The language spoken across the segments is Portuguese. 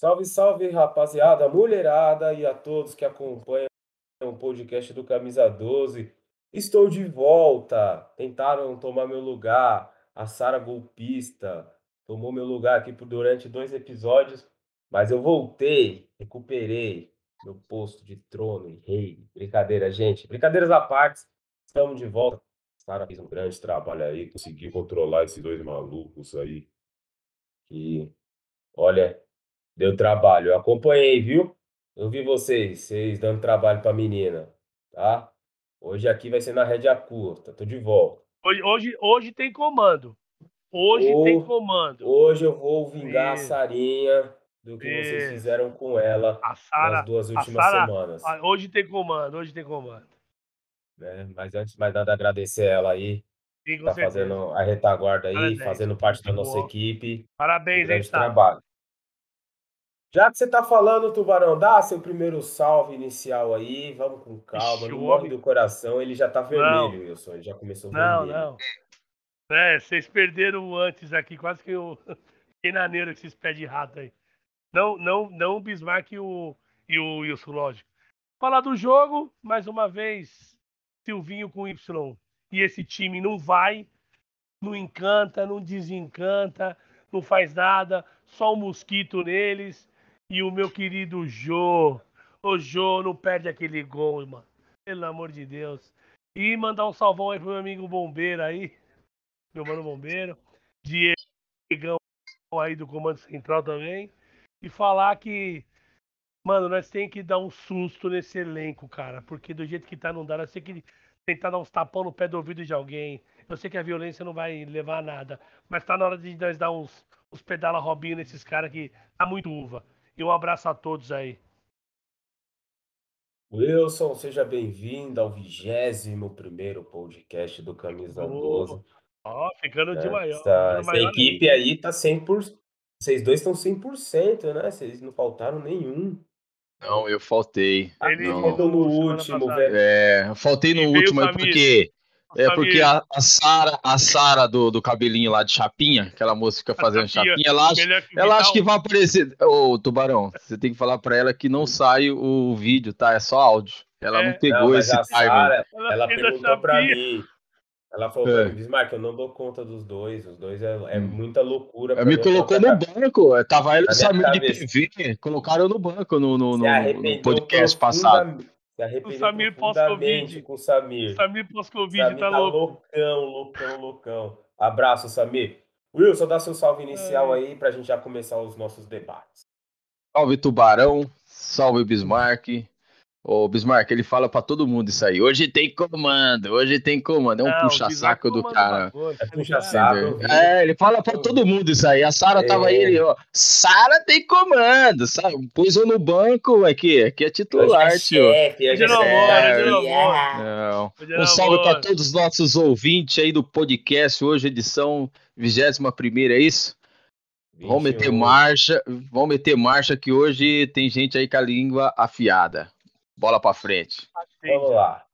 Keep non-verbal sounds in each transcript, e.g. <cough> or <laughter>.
Salve, salve, rapaziada, mulherada e a todos que acompanham o podcast do Camisa 12. Estou de volta. Tentaram tomar meu lugar. A Sara golpista tomou meu lugar aqui por durante dois episódios, mas eu voltei, recuperei meu posto de trono e rei. Brincadeira, gente. Brincadeiras à parte. Estamos de volta. Sara fez um grande trabalho aí, conseguiu controlar esses dois malucos aí. Que, olha, Deu trabalho. Eu acompanhei, viu? Eu vi vocês, vocês dando trabalho pra menina, tá? Hoje aqui vai ser na rédea curta. Tô de volta. Hoje, hoje, hoje tem comando. Hoje tem comando. Hoje eu vou vingar Isso. a Sarinha do que Isso. vocês fizeram com ela a Sarah, nas duas últimas Sarah, semanas. Hoje tem comando, hoje tem comando. Né? Mas antes de mais nada, agradecer ela aí. Sim, tá certeza. fazendo a retaguarda aí, Parabéns. fazendo parte da nossa equipe. Parabéns, um hein, trabalho. Já que você está falando, Tubarão, dá seu primeiro salve inicial aí, vamos com calma, Ixi, não morre do coração, ele já está vermelho, Wilson, ele já começou não, vermelho. Não, não. É, vocês perderam antes aqui, quase que eu <laughs> fiquei na neira com esses pés de rato aí. Não, não, não o Bismarck e o, e o Wilson, lógico. Falar do jogo, mais uma vez, Silvinho com Y. E esse time não vai, não encanta, não desencanta, não faz nada, só um mosquito neles e o meu querido Jô. O Jô não perde aquele gol, mano. Pelo amor de Deus. E mandar um salvão aí pro meu amigo bombeiro aí. Meu mano bombeiro. Diegão aí do Comando Central também. E falar que, mano, nós tem que dar um susto nesse elenco, cara. Porque do jeito que tá, não dá. Nós tem que tentar dar uns tapão no pé do ouvido de alguém. Eu sei que a violência não vai levar a nada. Mas tá na hora de nós dar uns, uns pedala robinho nesses caras que tá muito uva. E um abraço a todos aí. Wilson, seja bem-vindo ao 21 podcast do Camisa 12. Ó, oh, ficando de é, maior. Essa, essa maior equipe aí tá 100%. Vocês dois estão 100%, né? Vocês não faltaram nenhum. Não, eu faltei. Ele faltou no último, velho. É, eu faltei no último aí porque é porque a, a Sara, a Sara do, do cabelinho lá de chapinha, aquela moça que fica fazendo chapinha, chapinha ela acha, ela acha que vai aparecer. Ô, Tubarão, você tem que falar pra ela que não sai o vídeo, tá? É só áudio. Ela é. não pegou não, esse time. ela, ela perguntou pra mim. Ela falou é. Bismarck, eu não dou conta dos dois. Os dois é, é hum. muita loucura. Ela me colocou no banco. Tava ela e o Samir de TV. Colocaram no banco no, no, no, no podcast passado. Se arrependeu o Samir pós-Covid. com o Samir. O Samir pós-Covid tá, tá louco. loucão, loucão, loucão. Abraço, Samir. Wilson, dá seu salve inicial é. aí pra gente já começar os nossos debates. Salve Tubarão, salve Bismarck, Ô, Bismarck, ele fala pra todo mundo isso aí. Hoje tem comando, hoje tem comando. É um puxa-saco do cara. É puxa-saco. É, ele fala pra todo mundo isso aí. A Sara é. tava aí, ele, ó. Sara tem comando. Sabe? Pôs eu no banco, aqui, aqui é titular, tio. Hoje não não. Um salve pra todos os nossos ouvintes aí do podcast. Hoje, edição 21 primeira, é isso? Vamos meter marcha, vamos meter marcha que hoje tem gente aí com a língua afiada. Bola para frente. Vamos lá.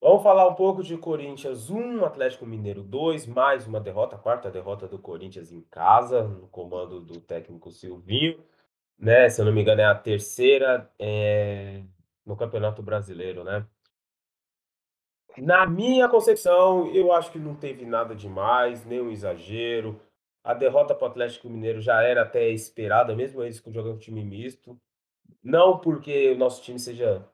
Vamos falar um pouco de Corinthians 1, Atlético Mineiro 2, mais uma derrota, quarta derrota do Corinthians em casa, no comando do técnico Silvinho. Né? Se eu não me engano, é a terceira é... no Campeonato Brasileiro, né? Na minha concepção, eu acho que não teve nada demais, nenhum exagero. A derrota para o Atlético Mineiro já era até esperada, mesmo eles com jogando time misto. Não porque o nosso time seja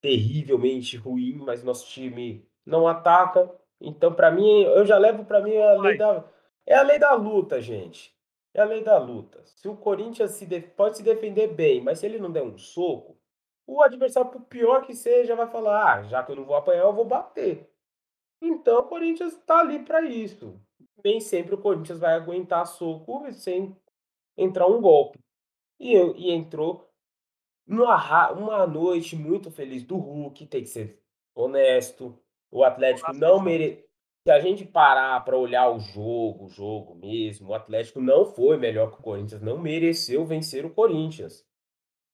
terrivelmente ruim, mas nosso time não ataca. Então, para mim, eu já levo para mim a lei da é a lei da luta, gente. É a lei da luta. Se o Corinthians se pode se defender bem, mas se ele não der um soco, o adversário, por pior que seja, vai falar: ah, já que eu não vou apanhar, eu vou bater. Então, o Corinthians está ali para isso. Nem sempre o Corinthians vai aguentar soco sem entrar um golpe. E, e entrou uma, uma noite muito feliz do Hulk, tem que ser honesto. O Atlético não merece. Se a gente parar para olhar o jogo, o jogo mesmo, o Atlético não foi melhor que o Corinthians, não mereceu vencer o Corinthians.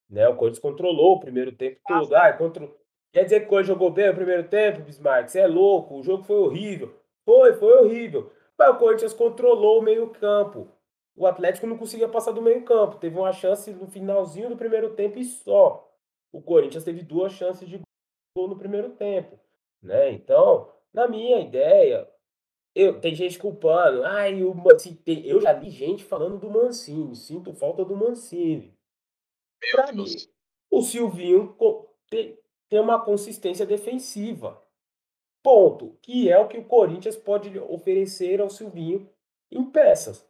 Né? O Corinthians controlou o primeiro tempo todo. Ah, contra... Quer dizer que o Corinthians jogou bem o primeiro tempo, Bismarck? Você é louco, o jogo foi horrível. Foi, foi horrível. Mas o Corinthians controlou o meio-campo. O Atlético não conseguia passar do meio campo. Teve uma chance no finalzinho do primeiro tempo e só. O Corinthians teve duas chances de gol no primeiro tempo. Né? Então, na minha ideia, eu, tem gente culpando. Ai, o Mancini. eu já li gente falando do Mancini. Sinto falta do Mancini. Para mim, o Silvinho tem, tem uma consistência defensiva. Ponto. Que é o que o Corinthians pode oferecer ao Silvinho em peças.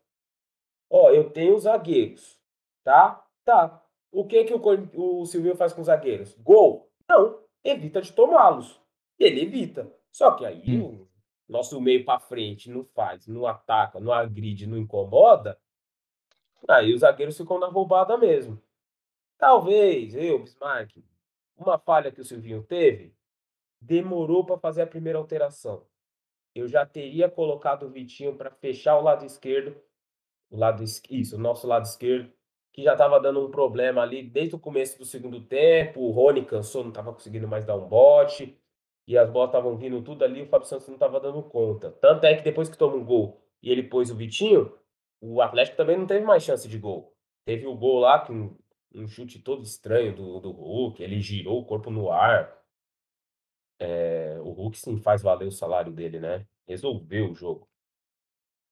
Ó, eu tenho zagueiros, tá? Tá. O que que o, o Silvinho faz com os zagueiros? Gol? Não, evita de tomá-los. Ele evita. Só que aí hum. o nosso meio para frente não faz, não ataca, não agride, não incomoda. Aí os zagueiros ficam na roubada mesmo. Talvez eu, Bismarck, uma falha que o Silvinho teve, demorou para fazer a primeira alteração. Eu já teria colocado o Vitinho para fechar o lado esquerdo o lado isso, o nosso lado esquerdo, que já estava dando um problema ali desde o começo do segundo tempo. O Rony cansou, não estava conseguindo mais dar um bote. E as bolas estavam vindo tudo ali, o Fábio Santos não estava dando conta. Tanto é que depois que toma um gol e ele pôs o Vitinho, o Atlético também não teve mais chance de gol. Teve o gol lá, que um, um chute todo estranho do, do Hulk, ele girou o corpo no ar. É, o Hulk sim faz valer o salário dele, né? Resolveu o jogo.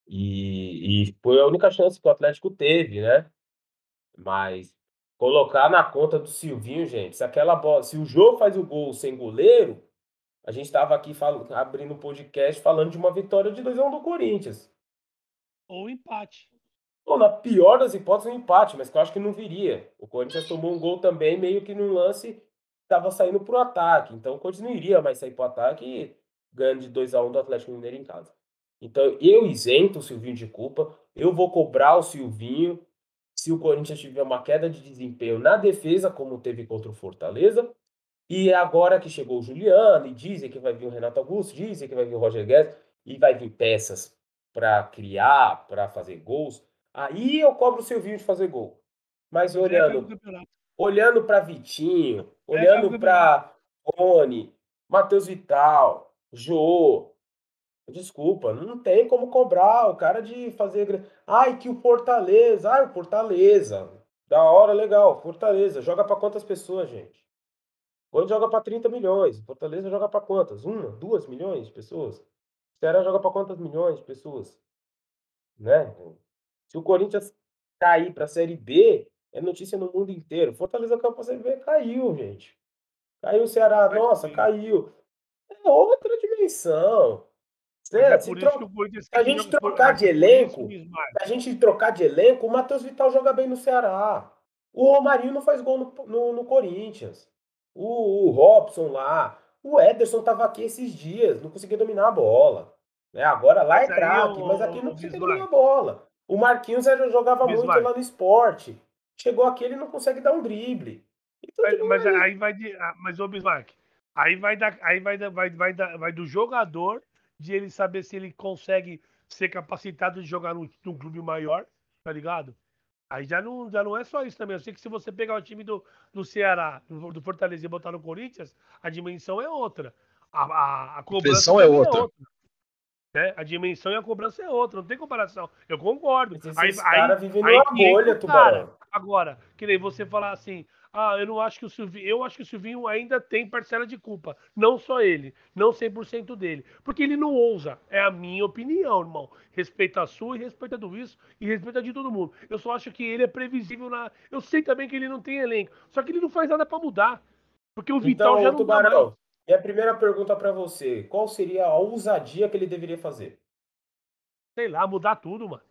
E, e foi a única chance que o Atlético teve, né? Mas colocar na conta do Silvinho, gente, se aquela bola, se o jogo faz o gol sem goleiro, a gente estava aqui falando, abrindo um podcast falando de uma vitória de 2 a 1 do Corinthians. Ou empate. Ou na pior das hipóteses, um empate, mas que eu acho que não viria. O Corinthians tomou um gol também, meio que num lance estava saindo para o ataque. Então o Corinthians não iria mais sair para o ataque ganhando de 2 a 1 do Atlético Mineiro em casa. Então, eu isento o Silvinho de culpa, eu vou cobrar o Silvinho se o Corinthians tiver uma queda de desempenho na defesa, como teve contra o Fortaleza. E agora que chegou o Juliano, e dizem que vai vir o Renato Augusto, dizem que vai vir o Roger Guedes, e vai vir peças para criar, para fazer gols, aí eu cobro o Silvinho de fazer gol. Mas olhando, olhando para Vitinho, olhando para Rony, Matheus Vital, Jô, Desculpa, não tem como cobrar o cara de fazer. Ai, que o Fortaleza. Ai, o Fortaleza. Da hora, legal. Fortaleza. Joga para quantas pessoas, gente? Hoje joga para 30 milhões. Fortaleza joga para quantas? Uma, duas milhões de pessoas? Ceará joga para quantas milhões de pessoas? Né? Se o Corinthians cair para a Série B, é notícia no mundo inteiro. Fortaleza caiu para Série B, caiu, gente. Caiu o Ceará, nossa, caiu. É outra dimensão. É, se, tro... a gente trocar de elenco, a gente trocar de elenco, o Matheus Vital joga bem no Ceará. O Romarinho não faz gol no, no, no Corinthians. O, o, Robson lá. O Ederson tava aqui esses dias, não conseguia dominar a bola. Né? Agora lá é craque, mas aqui não conseguia dominar a bola. O Marquinhos jogava muito lá no esporte. Chegou aqui, ele não consegue dar um drible. Então, mas, mas aí vai de. Ah, mas, ô Bismarck, aí vai da, aí vai, da, vai, vai, da, vai do jogador de ele saber se ele consegue ser capacitado de jogar num, num clube maior, tá ligado? Aí já não, já não é só isso também. Eu sei que se você pegar o time do, do Ceará, do, do Fortaleza e botar no Corinthians, a dimensão é outra. A, a, a cobrança é outra. É outra. Né? A dimensão e a cobrança é outra, não tem comparação. Eu concordo. Aí, esse aí, cara vive numa bolha, Tubarão. Agora, que nem você falar assim, ah, eu não acho que o Silvinho. Eu acho que o Silvinho ainda tem parcela de culpa. Não só ele, não 100% dele. Porque ele não ousa. É a minha opinião, irmão. Respeita a sua e respeita do isso e respeita de todo mundo. Eu só acho que ele é previsível na. Eu sei também que ele não tem elenco. Só que ele não faz nada para mudar. Porque o Vital então, já não Tubarão, dá E a primeira pergunta para você: qual seria a ousadia que ele deveria fazer? Sei lá, mudar tudo, mano.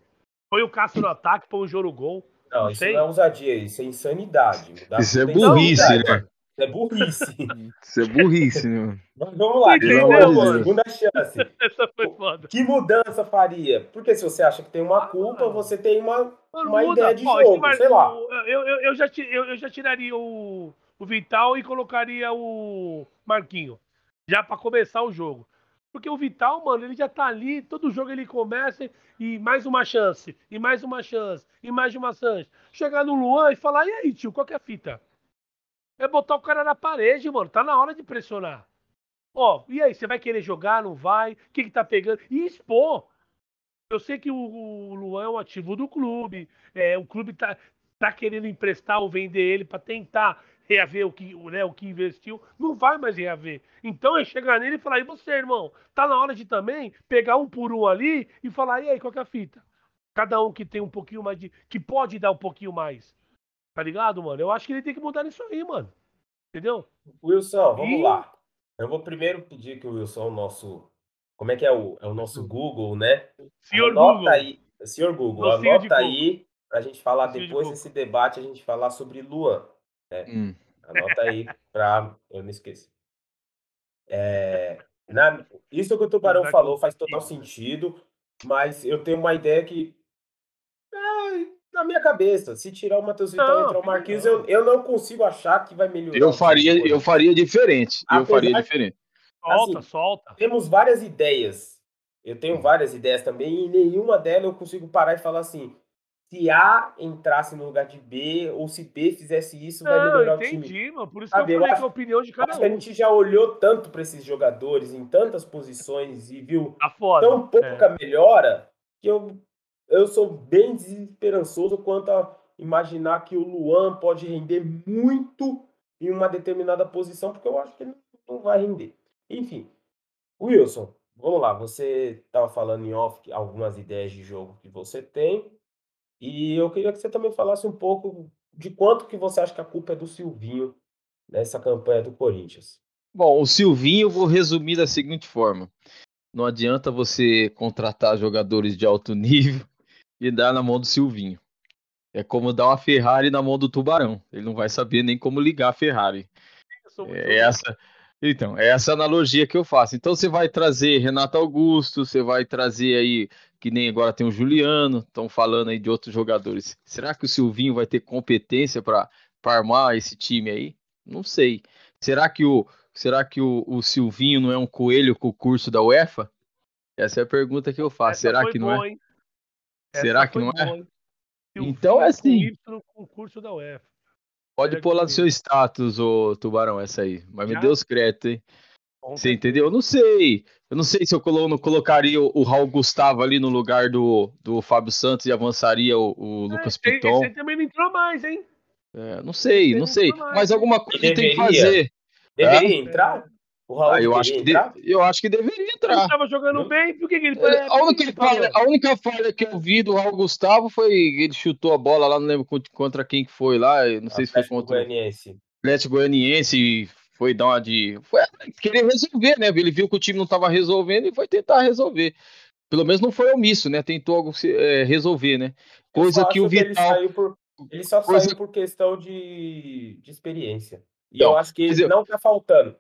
Põe o Cássio no ataque, põe o Joro gol. Não, isso não é ousadia, isso é insanidade. isso é burrice, né? É burrice. Isso é burrice, né? Mas vamos lá, Entendeu, mano? segunda chance. <laughs> Essa foi foda. Que mudança faria? Porque se você acha que tem uma ah, culpa, você tem uma, uma ideia de jogo, Mar... sei lá. Eu, eu, eu, já, eu, eu já tiraria o, o Vital e colocaria o Marquinho. Já para começar o jogo. Porque o Vital, mano, ele já tá ali, todo jogo ele começa e mais uma chance, e mais uma chance, e mais uma chance. Chegar no Luan e falar, e aí, tio, qual que é a fita? É botar o cara na parede, mano. Tá na hora de pressionar. Ó, e aí, você vai querer jogar, não vai? O que que tá pegando? E expor. Eu sei que o, Luan é um ativo do clube, é, o clube tá, tá querendo emprestar ou vender ele para tentar reaver o que, né, o que investiu, não vai mais reaver. Então é chegar nele e falar, e você, irmão, tá na hora de também pegar um por um ali e falar, e aí, qual que é a fita? Cada um que tem um pouquinho mais de. que pode dar um pouquinho mais. Tá ligado, mano? Eu acho que ele tem que mudar nisso aí, mano. Entendeu? Wilson, vamos e... lá. Eu vou primeiro pedir que o Wilson, nosso. Como é que é o, é o nosso Google, né? Senhor anota Google. aí. Senhor Google, anota aí para a gente falar depois desse debate, a gente falar sobre Luan. Né? Hum. Anota aí para eu não esquecer. É, na, isso que o Tubarão falou faz total sentido, mas eu tenho uma ideia que na minha cabeça, se tirar o Matheus Vital e entrar o Marquinhos, eu, eu não consigo achar que vai melhorar. Eu faria, eu faria diferente. Apesar eu faria diferente. Solta, assim, solta. Temos várias ideias. Eu tenho várias ideias também, e nenhuma delas eu consigo parar e falar assim: se A entrasse no lugar de B, ou se B fizesse isso, vai melhorar entendi, o time. Mano, por isso Sabe, que eu falei eu acho, a opinião de cada um. a gente já olhou tanto para esses jogadores em tantas posições e viu tá foda, tão pouca é. melhora que eu eu sou bem desesperançoso quanto a imaginar que o Luan pode render muito em uma determinada posição, porque eu acho que ele não vai render. Enfim, Wilson, vamos lá. Você estava falando em off algumas ideias de jogo que você tem, e eu queria que você também falasse um pouco de quanto que você acha que a culpa é do Silvinho nessa campanha do Corinthians. Bom, o Silvinho eu vou resumir da seguinte forma. Não adianta você contratar jogadores de alto <laughs> nível e dar na mão do Silvinho. É como dar uma Ferrari na mão do Tubarão. Ele não vai saber nem como ligar a Ferrari. É essa, então, é essa analogia que eu faço. Então você vai trazer Renato Augusto, você vai trazer aí, que nem agora tem o Juliano, estão falando aí de outros jogadores. Será que o Silvinho vai ter competência para armar esse time aí? Não sei. Será que o, será que o, o Silvinho não é um coelho com o curso da UEFA? Essa é a pergunta que eu faço. Essa será que não é? Será que não é? Então é assim. concurso da UEFA. Pode pôr lá no seu status, ô Tubarão, essa aí. Mas Já? me dê os créditos, hein? Você entendeu? Eu não sei. Eu não sei se eu não colocaria o Raul Gustavo ali no lugar do, do Fábio Santos e avançaria o, o é, Lucas Piton. Esse também não entrou mais, hein? É, não sei, não sei. Mas alguma coisa tem que fazer. Deveria é? entrar? O Raul ah, eu, acho que de... eu acho que deveria entrar. Ele estava jogando bem, por que, que ele foi? A única, falha, a única falha que eu vi do Raul Gustavo foi ele chutou a bola lá, não lembro contra quem que foi lá, não sei se foi contra o Goianiense. Atlético Goianiense foi dar uma de. Foi querer resolver, né? Ele viu que o time não estava resolvendo e foi tentar resolver. Pelo menos não foi omisso, né? Tentou algo é, resolver, né? Coisa que o Vital. Ele, por... ele só Coisa... saiu por questão de, de experiência. E então, eu acho que ele eu... não tá faltando.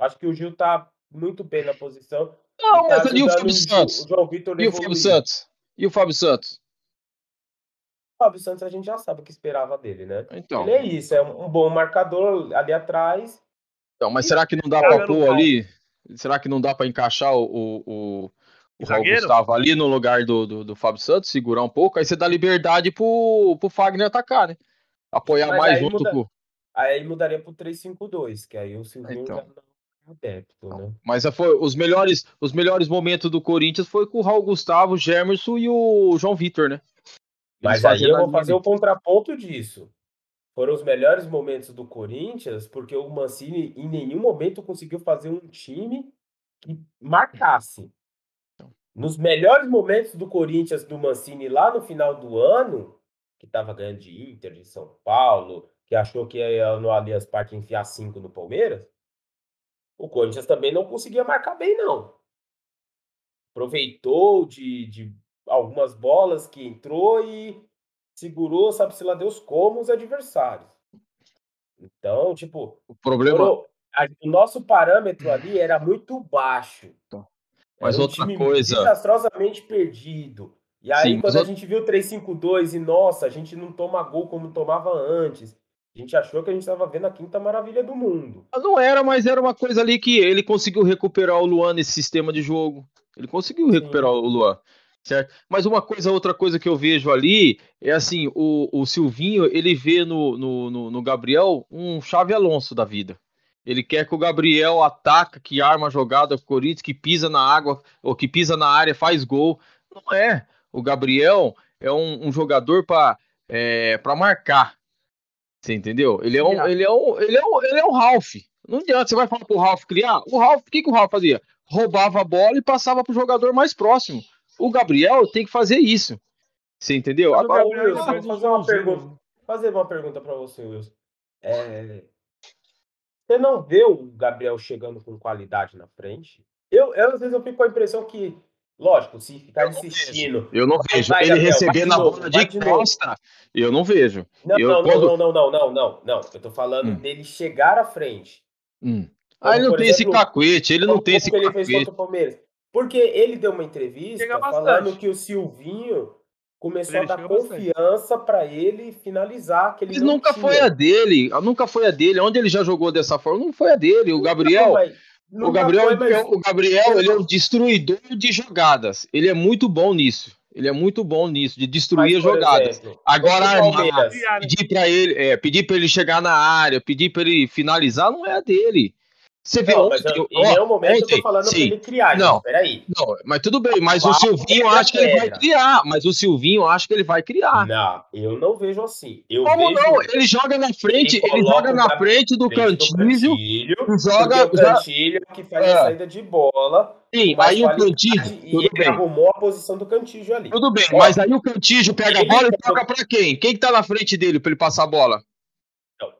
Acho que o Gil tá muito bem na posição. Não, tá mas ali o Fábio Santos. O João Vitor e o Fábio Santos? E o Fábio Santos? O Fábio Santos a gente já sabe o que esperava dele, né? Então. Ele é isso, é um bom marcador ali atrás. Então, mas será que não dá para pôr ali? Será que não dá para encaixar o, o, o Raul Gustavo ali no lugar do, do, do, Fábio Santos, segurar um pouco? Aí você dá liberdade pro, pro Fagner atacar, né? Apoiar mas mais junto muda, pro. Aí mudaria pro 3-5-2, que aí o Silvinho então. já não adepto, né? Mas foi, os, melhores, os melhores momentos do Corinthians foi com o Raul Gustavo, o Gemerson e o João Vitor, né? Mas aí eu vou fazer o contraponto disso. Foram os melhores momentos do Corinthians, porque o Mancini em nenhum momento conseguiu fazer um time que marcasse. Então. Nos melhores momentos do Corinthians do Mancini lá no final do ano, que estava ganhando de Inter, de São Paulo, que achou que ia no Allianz Parque enfiar cinco no Palmeiras, o Corinthians também não conseguia marcar bem, não. Aproveitou de, de algumas bolas que entrou e segurou, sabe-se lá Deus como, os adversários. Então, tipo, o problema. Foram, a, o nosso parâmetro ali era muito baixo. Tá. Mas era um outra coisa. Desastrosamente perdido. E aí, Sim, quando a gente viu 3-5-2 e, nossa, a gente não toma gol como tomava antes. A gente achou que a gente estava vendo a quinta maravilha do mundo. Não era, mas era uma coisa ali que ele conseguiu recuperar o Luan nesse sistema de jogo. Ele conseguiu recuperar Sim. o Luan. Certo? Mas uma coisa, outra coisa que eu vejo ali é assim: o, o Silvinho ele vê no, no, no, no Gabriel um chave Alonso da vida. Ele quer que o Gabriel ataca, que arma a jogada com o Corinthians, que pisa na água, ou que pisa na área, faz gol. Não é. O Gabriel é um, um jogador para é, marcar. Você entendeu? Ele é um, ele é um, ele é um, ele é um Ralph. Não adianta, você vai falar pro Ralph criar. O Ralph, o que, que o Ralph fazia? Roubava a bola e passava pro jogador mais próximo. O Gabriel tem que fazer isso. Você entendeu? Agora, Gabriel, Wilson, fazer uma pergunta, fazer uma pergunta para você, Wilson. É... Você não vê o Gabriel chegando com qualidade na frente? Eu, eu, às vezes eu fico com a impressão que, lógico, se ficar eu insistindo. Eu não vejo. Vai, ele receber na bola de, costa, eu não vejo. Não, eu, não, quando... não, não, não, não, não, não. Eu tô falando hum. dele chegar à frente. Hum. ah, ele não tem exemplo, esse cacuete, ele não tem esse ele cacuete. Fez contra o Palmeiras. Porque ele deu uma entrevista falando que o Silvinho começou a dar confiança para ele finalizar. Que ele Mas nunca tinha. foi a dele, nunca foi a dele. Onde ele já jogou dessa forma, não foi a dele. O Gabriel, o Gabriel, foi, mas... o Gabriel, ele é um destruidor de jogadas. Ele é muito bom nisso. Ele é muito bom nisso, de destruir as jogadas. Exemplo, Agora, armar, pedir para ele, é, pedir para ele chegar na área, pedir para ele finalizar, não é a dele. Você vê não, mas eu, em nenhum momento ontem, eu tô falando sim. pra ele criar, não, peraí. Não, mas tudo bem, mas o Silvinho acha que ele vai criar, mas o Silvinho acha que ele vai criar. Não, eu não vejo assim. Eu Como vejo... não? Ele joga na frente, ele, ele joga na frente do cantilho, joga o cantilho que faz é. a saída de bola. Sim, aí o Cantígio, tudo bem. arrumou a posição do Cantígio ali. Tudo bem, mas aí o Cantígio pega a bola e toca pra quem? Quem que tá na frente dele pra ele passar a bola?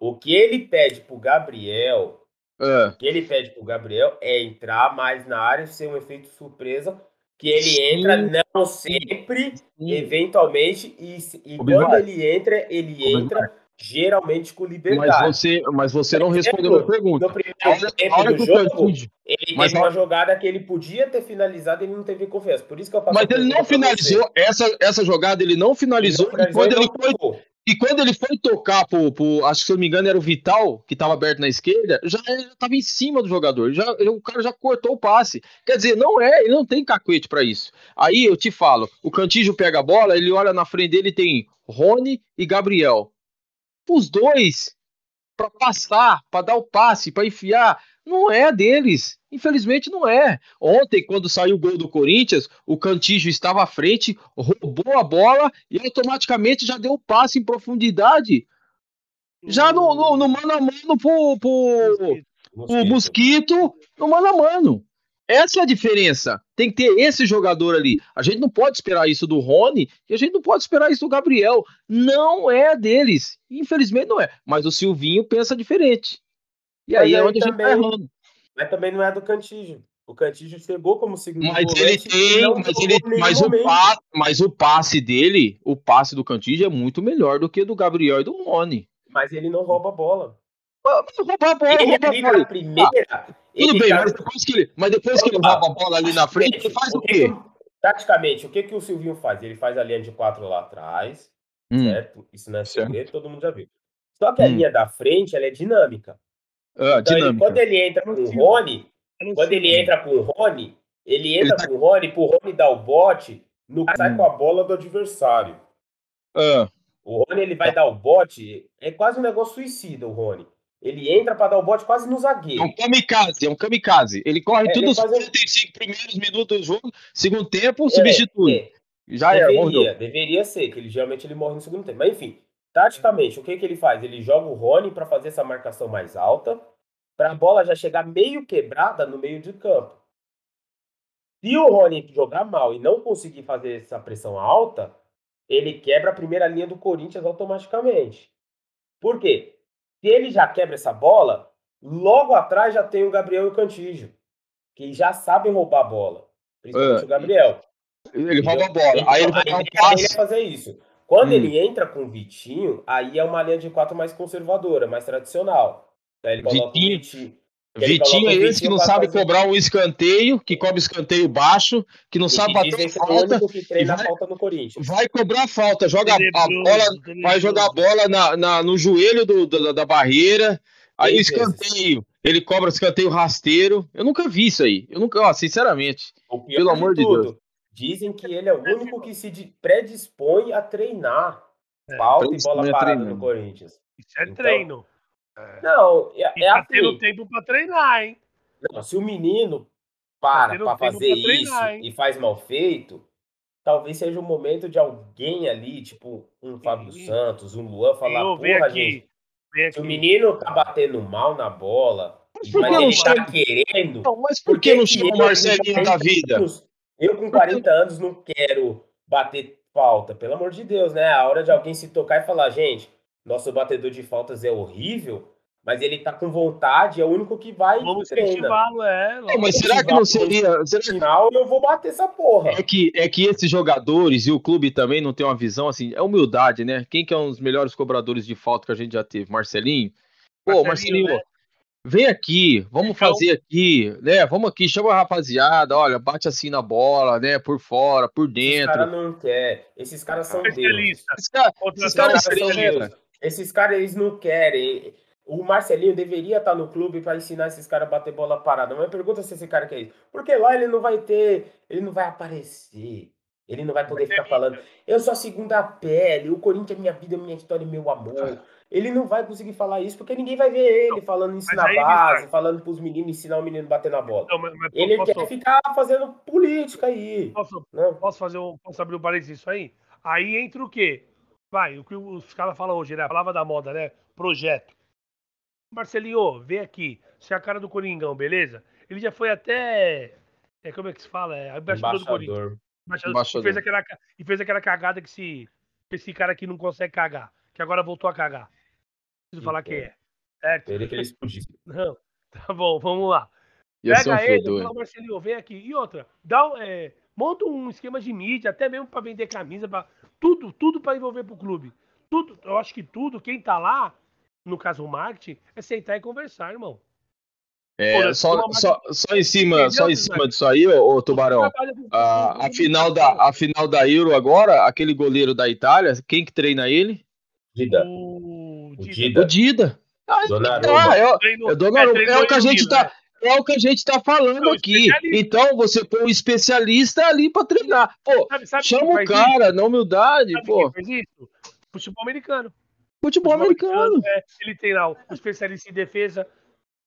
o que ele pede pro Gabriel é. O que ele pede pro Gabriel é entrar mais na área, ser um efeito surpresa, que ele Sim. entra não sempre, Sim. eventualmente, e, e quando ele entra, ele entra geralmente com liberdade. Mas você, mas você não respondeu a pergunta. No primeiro tempo do jogo, ele mas teve uma jogada que ele podia ter finalizado e ele não teve confiança. Por isso que eu Mas ele não finalizou, essa, essa jogada ele não finalizou, ele não finalizou e quando ele, ele foi, e quando ele foi tocar pro, pro, acho que se eu não me engano era o Vital, que estava aberto na esquerda, já estava em cima do jogador. Já, o cara já cortou o passe. Quer dizer, não é, ele não tem cacuete para isso. Aí eu te falo, o Cantígio pega a bola, ele olha na frente dele tem Rony e Gabriel. Os dois para passar, para dar o passe, para enfiar, não é deles. Infelizmente não é. Ontem, quando saiu o gol do Corinthians, o Cantígio estava à frente, roubou a bola e automaticamente já deu o passe em profundidade. Já no, no, no mano a mano pro, pro, pro Mosquito, no mano a mano. Essa é a diferença. Tem que ter esse jogador ali. A gente não pode esperar isso do Rony e a gente não pode esperar isso do Gabriel. Não é deles. Infelizmente não é. Mas o Silvinho pensa diferente. E aí, é onde também, a gente tá errando. Mas também não é do Cantígio. O Cantígio chegou como segundo mas ele tem, mas, ele, mas, o passe, mas o passe dele, o passe do Cantígio é muito melhor do que do Gabriel e do Rony. Mas ele não rouba a bola. Roubar a bola, ele rouba a bola. primeira. Ah, tudo bem, mas depois que ele, mas depois que ele rouba a bola ali na frente, ele faz o quê? Taticamente, o que, que o Silvinho faz? Ele faz a linha de quatro lá atrás, hum. certo? Isso não é segredo, todo mundo já viu. Só que a hum. linha da frente, ela é dinâmica. Ah, então, ele, quando ele entra com o Rony, quando ele entra com o Rony, ele entra ele tá... com o Rony, pro Rony dar o bote, no sai com a bola do adversário. Ah. O Rony ele vai dar o bote, é quase um negócio suicida o Rony. Ele entra para dar o bote quase no zagueiro. É um kamikaze, é um kamikaze. Ele corre é, todos os 45 um... primeiros minutos do jogo, segundo tempo, é, substitui. É. Já deveria, é, deveria ser, que ele geralmente ele morre no segundo tempo. Mas enfim, taticamente, o que, que ele faz? Ele joga o Rony para fazer essa marcação mais alta, para a bola já chegar meio quebrada no meio de campo. Se o Rony jogar mal e não conseguir fazer essa pressão alta, ele quebra a primeira linha do Corinthians automaticamente. Por quê? Se ele já quebra essa bola, logo atrás já tem o Gabriel e o Cantígio, que já sabem roubar a bola. Principalmente é. o Gabriel. Ele rouba a bola. Aí ele vai dar um passe. fazer isso. Quando hum. ele entra com o Vitinho, aí é uma linha de quatro mais conservadora, mais tradicional. Aí ele coloca Vitinho. o Vitinho. Vitinho é esse que não sabe fazer... cobrar um escanteio, que cobra escanteio baixo, que não e sabe bater é falta. Que treina vai, falta no Corinthians. vai cobrar falta, joga a bola, vai jogar a bola na, na, no joelho do, do da barreira. Aí o escanteio, ele cobra escanteio rasteiro. Eu nunca vi isso aí. Eu nunca, ó, sinceramente. Pelo amor de, Deus. Dizem que ele é o único que se predispõe a treinar é, falta e bola parada no Corinthians. Isso é então, treino. É. Não, é, é tá assim. tendo tempo para treinar, hein? Não, se o menino para tá para fazer isso treinar, e faz mal feito, talvez seja o momento de alguém ali, tipo um Fábio Santos, um Luan, falar, porra, aqui, gente, se o menino tá batendo mal na bola, mas, mas ele tá querendo... Não, mas por que não chama o Marcelinho da vida? Eu com 40 anos não quero bater falta, pelo amor de Deus, né? A hora de alguém se tocar e falar, gente, nosso batedor de faltas é horrível, mas ele tá com vontade, é o único que vai. Vamos incentivá-lo, é. Não, mas será que não seria. Será... final eu vou bater essa porra. É que, é que esses jogadores e o clube também não tem uma visão assim. É humildade, né? Quem que é um dos melhores cobradores de falta que a gente já teve? Marcelinho? Pô, Marcelinho, Marcelinho né? Vem aqui, vamos então, fazer aqui, né? Vamos aqui, chama a rapaziada, olha, bate assim na bola, né? Por fora, por dentro. Esses caras não querem. Esses caras são Deus. Esses, cara, esses caras são Deus. Esses caras, eles não querem. O Marcelinho deveria estar no clube para ensinar esses caras a bater bola parada. Mas pergunta se esse cara quer isso. Porque lá ele não vai ter, ele não vai aparecer. Ele não vai poder ficar falando, eu sou a segunda pele, o Corinthians é minha vida, minha história, meu amor. Ele não vai conseguir falar isso porque ninguém vai ver ele falando isso na base, falando pros meninos, ensinar o menino a bater na bola. Não, mas, mas, ele posso... quer ficar fazendo política aí. Posso, né? posso fazer um, posso abrir um parênteses isso aí? Aí entra o quê? Vai, o que os caras falam hoje, né? A palavra da moda, né? Projeto. Marcelinho, vem aqui. Você é a cara do Coringão, beleza? Ele já foi até. É, como é que se fala? É, embaixador, do Corinthians. Embaixador. E, fez aquela, e fez aquela cagada que se. Esse cara aqui não consegue cagar. Que agora voltou a cagar. Preciso falar quem é. Certo? Ele que ele explodiu. <laughs> Não. Tá bom, vamos lá. Pega ele, fala, Marcelinho, vem aqui. E outra, dá, é, monta um esquema de mídia, até mesmo para vender camisa, pra, tudo, tudo para envolver pro clube. Tudo, eu acho que tudo, quem tá lá, no caso o marketing, é sentar e conversar, irmão. É, só, só, só em cima, só em cima disso aí, ô, ô Tubarão. A, a, final da, a final da Euro agora, aquele goleiro da Itália, quem que treina ele? Dida. O Dida. O Dida. Ah, ah, é, é, é, o que a gente tá. É o que a gente tá falando aqui. Então você põe um especialista ali para treinar. Pô, sabe, sabe chama o cara, isso? na humildade, sabe pô. Fez isso? Futebol americano. Futebol, Futebol americano. americano é, ele tem lá o especialista em defesa,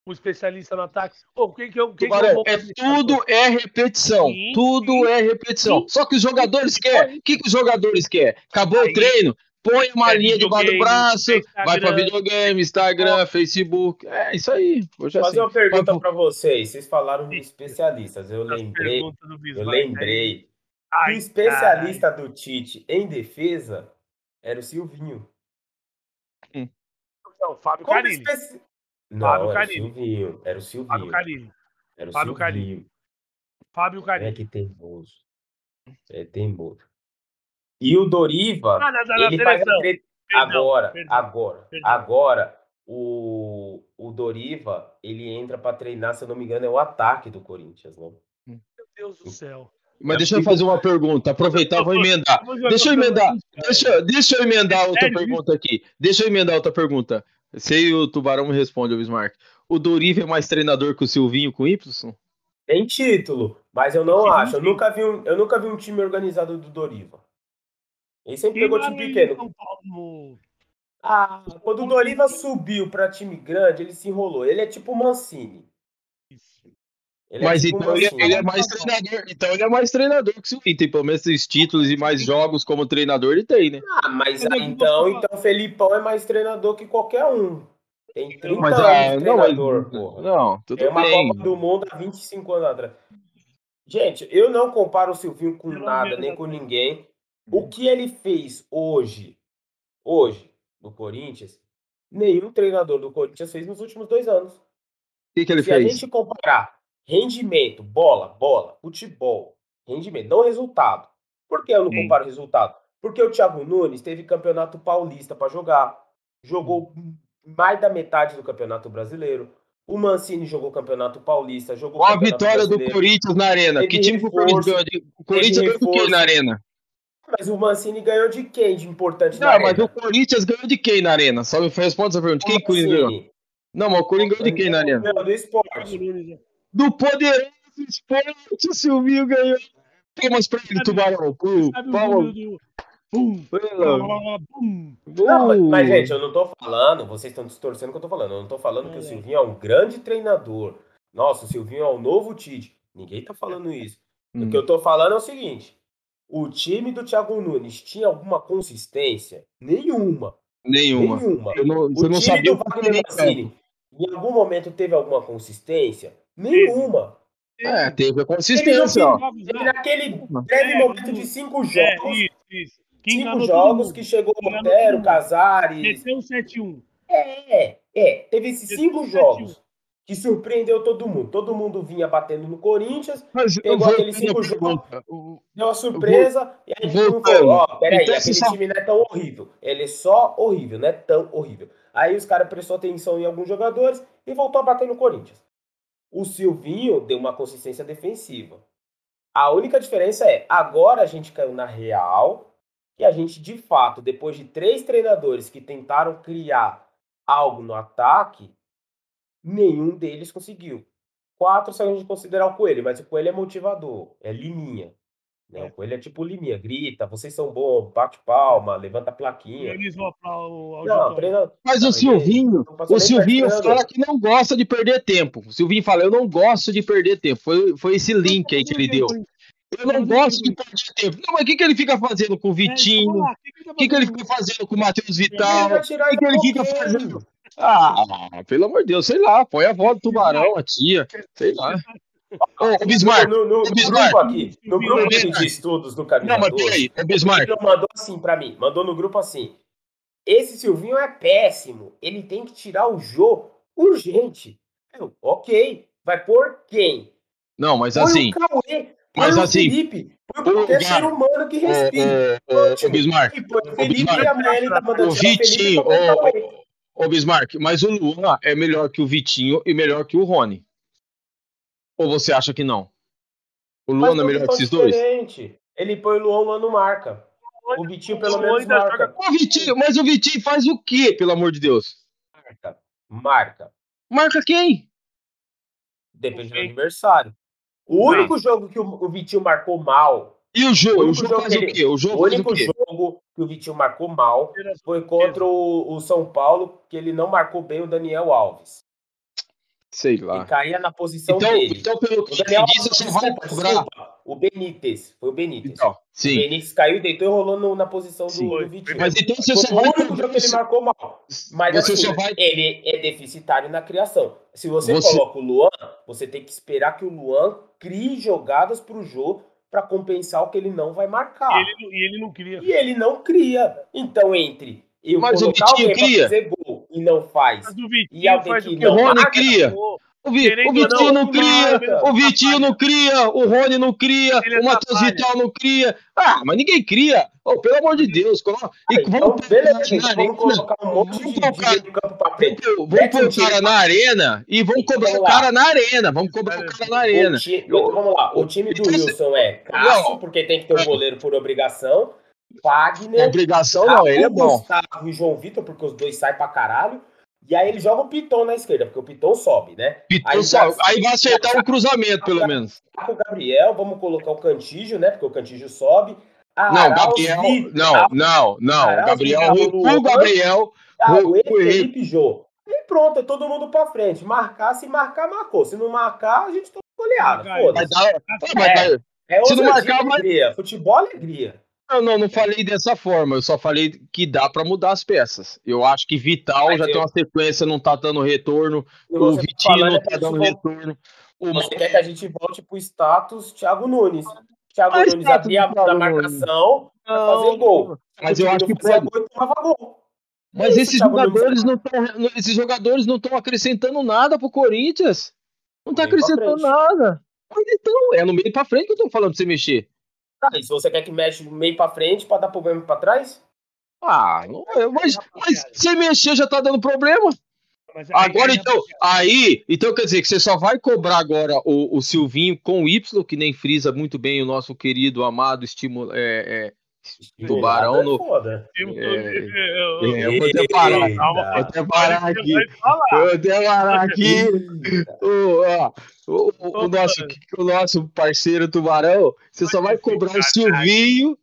o especialista no ataque. Pô, quem que eu, quem Tubarão, que eu é tudo é repetição. Sim, tudo sim, é repetição. Sim. Só que os jogadores querem. O que, que os jogadores querem? Acabou Aí, o treino? Põe uma é linha debaixo do braço, Instagram. vai para videogame, Instagram, Facebook. É isso aí. Vou fazer assim. uma pergunta para vocês. Vocês falaram de especialistas. Eu lembrei. Eu lembrei. Ai, o especialista do Tite em defesa era o Silvinho. Hum. Não, Fábio Como Carilli. Especi... Não, Fábio era Carilli. o Silvinho. Era o Silvinho. Fábio Carilli. Era o Fábio Silvinho. Carilli. Fábio Carilli. É que teimoso. É teimoso. E o Doriva, ah, na, na, ele faz tre... agora, perdão, agora, perdão. agora o, o Doriva, ele entra para treinar, se eu não me engano, é o ataque do Corinthians, né? Meu Deus do céu. Mas deixa eu fazer uma pergunta, aproveitar, vou emendar. Deixa eu emendar, deixa, deixa eu emendar outra pergunta aqui. Deixa eu emendar outra pergunta. Sei o Tubarão me responde, o Bismarck. O Doriva é mais treinador que o Silvinho com Y? Tem título, mas eu não acho. Eu nunca, vi um, eu nunca vi um time organizado do Doriva. Ele sempre pegou time pequeno. Ah, quando o Doriva subiu para time grande, ele se enrolou. Ele é tipo o Mancini. Ele é Mas é tipo então ele, é, ele, é mais treinador. Então ele é mais treinador que o Silvinho. Tem pelo menos esses títulos e mais jogos como treinador ele tem, né? Ah, mas ah, então, então o Felipão é mais treinador que qualquer um. Tem 30 mas, anos ah, de treinador, não, porra. Não, tudo Tem uma bem. Copa do Mundo há 25 anos atrás. Gente, eu não comparo o Silvinho com nada, nem com ninguém. O que ele fez hoje, hoje, no Corinthians, nenhum treinador do Corinthians fez nos últimos dois anos. O que, que ele Se fez? Se a gente comparar rendimento, bola, bola, futebol, rendimento, não resultado. Por que eu não Sim. comparo resultado? Porque o Thiago Nunes teve campeonato paulista para jogar, jogou mais da metade do campeonato brasileiro. O Mancini jogou campeonato paulista, jogou Qual a vitória do Corinthians na arena? Teve que time reforço, o Corinthians ganhou? O Corinthians ganhou o que na arena? Mas o Mancini ganhou de quem de importante Não, mas arena? o Corinthians ganhou de quem na arena? Só me responde essa pergunta. Quem o Corinthians ganhou? Não, mas o Corinthians ganhou de quem na arena? Não, do esporte. Do poderoso esporte, o Silvinho ganhou. Palmas pra ele, Tubarão. Palmas. Bum, bum, não, mas, gente, eu não tô falando, vocês estão distorcendo o que eu tô falando. Eu não tô falando é. que o é. Silvinho é um grande treinador. Nossa, o Silvinho é o novo Tite. Ninguém tá falando isso. Hum. O que eu tô falando é o seguinte: o time do Thiago Nunes tinha alguma consistência? Nenhuma. Nenhuma. Nenhuma. Eu não, o você não time sabia do Wagner Mancini, em algum momento teve alguma consistência? Nenhuma. É, teve a consistência, ó. Ele naquele breve momento de cinco jogos. É, isso, isso. Que cinco jogos que chegou o Otero, Casares. Meteu 7-1. É, é. Teve esses cinco jogos que surpreendeu todo mundo. Todo mundo vinha batendo no Corinthians, Mas pegou aqueles cinco jogos, deu uma surpresa, e aí todo mundo falou, ó, peraí, então, aquele time não é tão horrível. Ele é só horrível, não é tão horrível. Aí os caras prestou atenção em alguns jogadores e voltou a bater no Corinthians. O Silvinho deu uma consistência defensiva. A única diferença é, agora a gente caiu na real, e a gente, de fato, depois de três treinadores que tentaram criar algo no ataque, nenhum deles conseguiu. Quatro se a gente considerar o Coelho, mas o Coelho é motivador, é liminha. Né? O Coelho é tipo liminha, grita, vocês são bons, bate palma, levanta a plaquinha. Eles vão o não, treina... Mas o Silvinho, o Silvinho fala que não gosta de perder tempo. O Silvinho fala, eu não gosto de perder tempo. Foi, foi esse link aí que ele deu. Eu não gosto de perder tempo. Não, mas o que, que ele fica fazendo com o Vitinho? O que, que ele fica fazendo com o Matheus Vital? O que, que ele fica fazendo? Ah, pelo amor de Deus, sei lá, põe a voz do tubarão, a tia, sei lá. Ô, Bismarck, no, no, no, Bismarck. grupo aqui, no grupo de estudos do Caminho Não, mas peraí, é Bismarck. Ele mandou assim pra mim, mandou no grupo assim, esse Silvinho é péssimo, ele tem que tirar o Jô urgente. Eu, ok, vai por quem? Não, mas põe assim... O Cauê, mas assim... Felipe, qualquer ser humano que respire. O, o, o Bismarck, o Melly tá o Vitinho, Ô, Bismarck, mas o Luan é melhor que o Vitinho e melhor que o Rony. Ou você acha que não? O Luan é melhor que esses dois? Ele põe o Luan, o Luan não marca. O Vitinho, pelo o menos, marca. O Vitinho, mas o Vitinho faz o quê, pelo amor de Deus? Marca. Marca. Marca quem? Depende do adversário. O único jogo que o Vitinho marcou mal e o jogo? O, o jogo faz ele, o quê? O, jogo o único jogo que o Vitinho marcou mal foi contra o, o, São Paulo, que ele não marcou bem o Daniel Alves. Sei lá. E caía na posição então, dele. Então, pelo que o Daniel Alves, você vai desculpa, o Benítez. Foi o Benítez. Então, sim. O Benítez caiu, deitou e rolou no, na posição do, do, Vitinho. Mas então você só vai... O jogo que ele marcou mal. Mas você assim, vai... ele é deficitário na criação. Se você, você, coloca o Luan, você tem que esperar que o Luan crie jogadas pro jogo para compensar o que ele não vai marcar. E ele, e ele, não cria. E ele não cria. Então, entre eu Mas colocar o Vitinho cria. fazer gol e não faz, Mas o Vitinho e alguém faz que o não o Rony marca, cria. O, Vi, o Vitinho não, não cria, marca. o Vitinho não cria, o Rony não cria, ele o Matheus Vital não cria. Ah, mas ninguém cria. Oh, pelo amor de Deus, coloca. E então, vamos, beleza, gente, vamos colocar um monte de colocar, no campo pra frente. Vamos pôr o cara na arena e vamos cobrar o cara na arena. Vamos cobrar o cara na arena. Time, vamos lá, o time do Wilson é Cássio, porque tem que ter um goleiro por obrigação. Wagner. Obrigação não, ele é bom. Gustavo e João Vitor, porque os dois saem pra caralho. E aí ele joga o Piton na esquerda, porque o Piton sobe, né? Piton aí, sobe. aí vai acertar um cruzamento, pelo <laughs> menos. Com o Gabriel, vamos colocar o Cantígio, né? Porque o Cantígio sobe. não, Gabriel. Não, não, não. Gabriel, o Gabriel. Cauê, Felipe Jô. E pronto, é todo mundo pra frente. Marcar, se marcar, marcou. Se não marcar, a gente toma goleada. Foda-se. É, é, se não marcar, alegria. Futebol é alegria. Não, não, não falei dessa forma. Eu só falei que dá para mudar as peças. Eu acho que Vital Mas já eu... tem uma sequência, não tá dando retorno. O tá Vitinho não tá dando retorno. O... Você quer que a gente volte pro status Thiago Nunes. Thiago ah, Nunes abria a marcação para fazer gol. Mas eu acho que pode. Gol, Mas esses jogadores, não tão, esses jogadores não estão acrescentando nada pro Corinthians. Não tá acrescentando nada. Mas então, é no meio para frente que eu tô falando pra você mexer. Tá, e se você quer que mexa meio para frente para dar problema para trás? Ah, mas, mas sem mexer já tá dando problema. Agora então, aí, então quer dizer que você só vai cobrar agora o, o Silvinho com o Y, que nem frisa muito bem o nosso querido, amado estímulo, é, é, Tubarão no. É, é, eu vou até parar. Vou até parar aqui. Vou até parar aqui. o, ó, o, o, nosso, o nosso parceiro Tubarão, você só vai cobrar o Silvinho.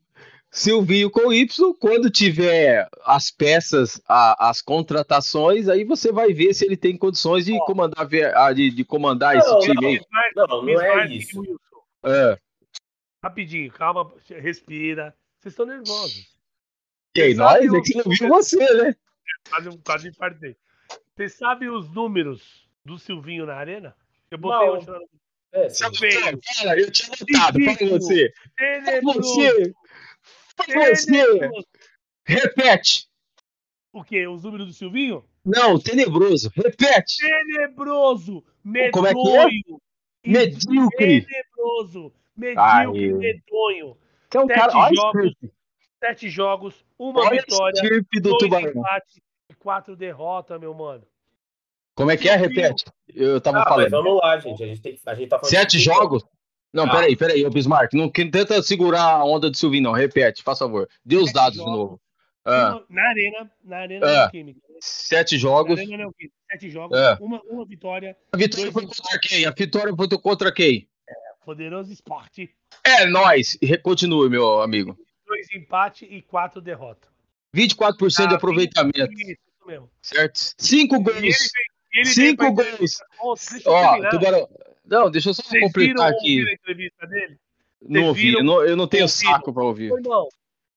Silvinho com Y, quando tiver as peças, a, as contratações, aí você vai ver se ele tem condições de comandar, de, de comandar não, esse time aí. Não, não é isso. É. Rapidinho, calma, respira. Vocês estão nervosos. Quem nós? É que não viu você, né? Quase, quase infartei. Você sabe os números do Silvinho na arena? Eu botei hoje na... É, feio. Cara, eu tinha notado. Para você. Para você. Para você. Repete. O quê? Os números do Silvinho? Não, tenebroso. Repete. Tenebroso. Medonho. Como é que é? Medíocre. Tenebroso. Medíocre, medonho. Que é um sete cara... jogos, sete jogos, uma Olha vitória, dois empates e quatro derrotas, meu mano. Como é que é? Repete. Eu tava ah, falando. vamos lá, gente. A gente, tem, a gente tá falando. Sete jogos? Não, ah. peraí, peraí, ô Bismarck. Não tenta segurar a onda de Silvinho, não. Repete, faz favor. Dê os dados jogos, de novo. Ah. Na arena, na arena ah. Química. Sete jogos. Sete jogos, ah. uma, uma vitória. A vitória foi contra quem? A vitória foi contra quem? Poderoso esporte. É, nós. Continue, meu amigo. Dois empates e quatro derrotas. 24% ah, de aproveitamento. Isso mesmo. Certo? Cinco gols. Cinco gols. Ó, Tubarão. Não, deixa eu só Vocês completar aqui. A entrevista dele? Não ouvi, eu não, eu não tenho ouviram? saco pra ouvir. Irmão,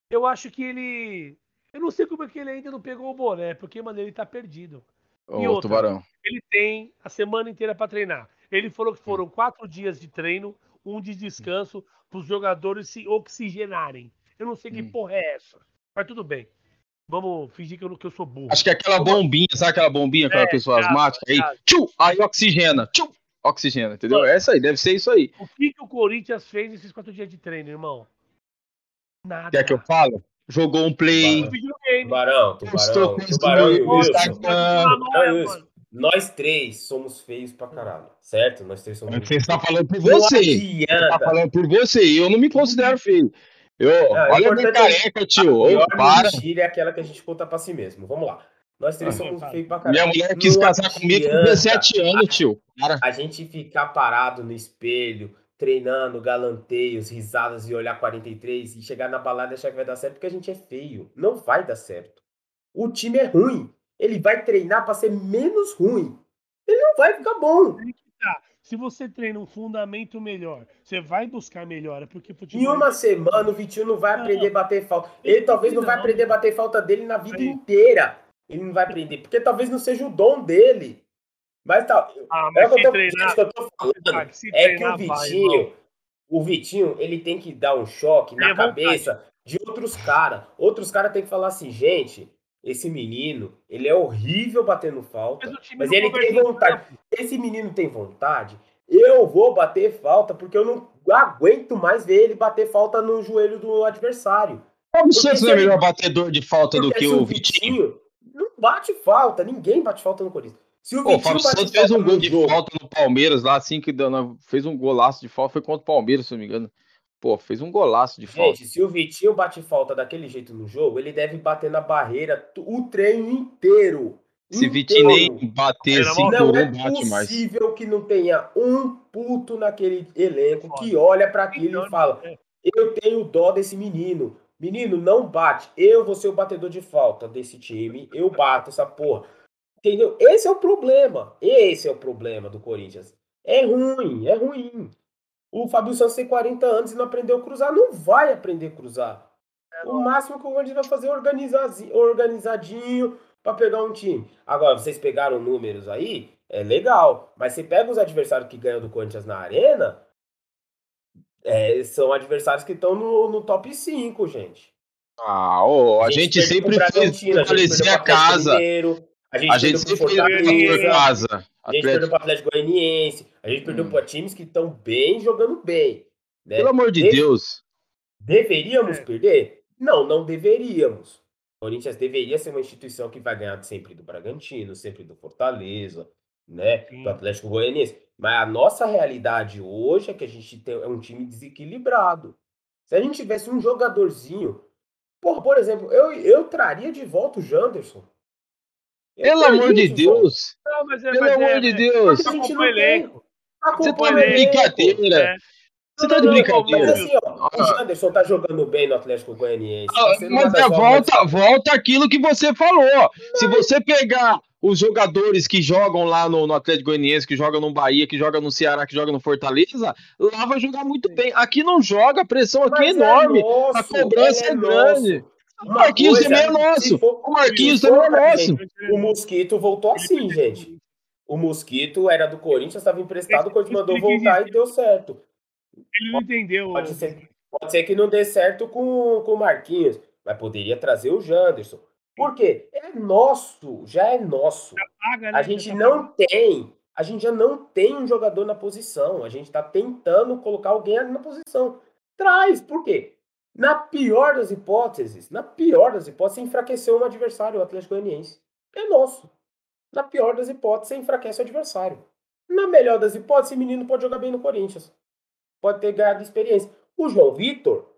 eu acho que ele. Eu não sei como é que ele ainda não pegou o boné, porque, mano, ele tá perdido. Ô, outra, Tubarão. Ele tem a semana inteira para treinar. Ele falou que foram quatro dias de treino, um de descanso, para os jogadores se oxigenarem. Eu não sei que porra é essa. Mas tudo bem. Vamos fingir que eu, que eu sou burro. Acho que é aquela bombinha, sabe aquela bombinha, aquela é, pessoa cara, asmática? Aí, tchum, aí oxigena, tchum, oxigena, entendeu? Mano, Essa aí, deve ser isso aí. O que, que o Corinthians fez nesses quatro dias de treino, irmão? Nada. Quer que eu falo? Jogou um play. Tubarão, tubarão, tubarão e Wilson. Nós três somos feios pra caralho, certo? Nós três somos. Você está falando por você. Você tá falando por você. Eu não me considero feio. Eu, não, olha a minha é careca, tio. A para. mentira é aquela que a gente conta pra si mesmo. Vamos lá. Nós três ah, somos feios pra caralho. Minha mulher quis não casar comigo com 17 anos, tio. Cara. A gente ficar parado no espelho, treinando, galanteios, risadas e olhar 43 e chegar na balada e achar que vai dar certo porque a gente é feio. Não vai dar certo. O time é ruim. Ele vai treinar para ser menos ruim. Ele não vai ficar bom. Se você treina um fundamento melhor, você vai buscar melhora. Porque futebol... Em uma é semana, o Vitinho não vai aprender a bater falta. Ele talvez não vai aprender a bater falta dele na vida Aí. inteira. Ele não vai aprender, porque talvez não seja o dom dele. Mas tá. Ah, mas é se tô, treinar, que eu tô falando. é que o Vitinho, vai, o Vitinho, ele tem que dar um choque na cabeça vontade. de outros caras. Outros caras têm que falar assim, gente, esse menino, ele é horrível batendo falta, mas, mas ele tem vontade. Esse menino tem vontade. Eu vou bater falta porque eu não aguento mais ver ele bater falta no joelho do adversário. Como você é melhor batedor de falta do que o Vitinho? Vitinho? Não bate falta, ninguém bate falta no Corinthians. Se o Pô, Vitinho o Santos fez um gol de jogo, falta no Palmeiras lá, assim que fez um golaço de falta, foi contra o Palmeiras, se não me engano. Pô, fez um golaço de falta. Gente, se o Vitinho bate falta daquele jeito no jogo, ele deve bater na barreira o treino inteiro. Se o Vitinho nem bater assim, não é bate mais. possível que não tenha um puto naquele elenco que olha para aquilo e fala: é. Eu tenho dó desse menino. Menino, não bate. Eu vou ser o batedor de falta desse time. Eu bato essa porra. Entendeu? Esse é o problema. Esse é o problema do Corinthians. É ruim, é ruim. O Fábio Santos tem 40 anos e não aprendeu a cruzar, não vai aprender a cruzar. É o máximo que o Corinthians vai fazer é organizadinho para pegar um time. Agora, vocês pegaram números aí, é legal. Mas você pega os adversários que ganham do Corinthians na arena, é, são adversários que estão no, no top 5, gente. Ah, oh, a, a, gente, gente sempre fez fortalecer a, a casa. A gente, a gente sempre fez casa. A gente perdeu para o Atlético Goianiense, a gente perdeu hum. para times que estão bem, jogando bem. Né? Pelo amor de Deus. Deveríamos é. perder? Não, não deveríamos. O Corinthians deveria ser uma instituição que vai ganhar sempre do Bragantino, sempre do Fortaleza, né? Sim. Do Atlético Goianiense. Mas a nossa realidade hoje é que a gente tem, é um time desequilibrado. Se a gente tivesse um jogadorzinho. Porra, por exemplo, eu, eu traria de volta o Janderson. Pelo amor de Deus! Não, é, Pelo amor é, de Deus! Elenco. Você tá de brincadeira! É. Você tá de brincadeira. Mas assim, ó, o Janderson tá jogando bem no Atlético Goianiense. Tá mas é, volta, volta aquilo que você falou. Se você pegar os jogadores que jogam lá no, no Atlético Goianiense, que jogam no Bahia, que jogam no Ceará, que jogam no Fortaleza, lá vai jogar muito bem. Aqui não joga, a pressão aqui é enorme, é nosso, a cobrança é, é grande. O Marquinhos também é nosso. For, o Marquinhos também é nosso. O Mosquito voltou assim, gente. O Mosquito era do Corinthians, estava emprestado, o Corinthians mandou voltar e deu certo. Ele não entendeu. Pode ser, pode ser que não dê certo com, com o Marquinhos, mas poderia trazer o Janderson. Por quê? É nosso, já é nosso. Né? A gente não tem, a gente já não tem um jogador na posição. A gente está tentando colocar alguém na posição. Traz, por quê? Na pior das hipóteses, na pior das hipóteses, enfraqueceu um adversário, o Atlético Goianiense. É nosso. Na pior das hipóteses, enfraquece o adversário. Na melhor das hipóteses, esse menino pode jogar bem no Corinthians. Pode ter ganhado experiência. O João Vitor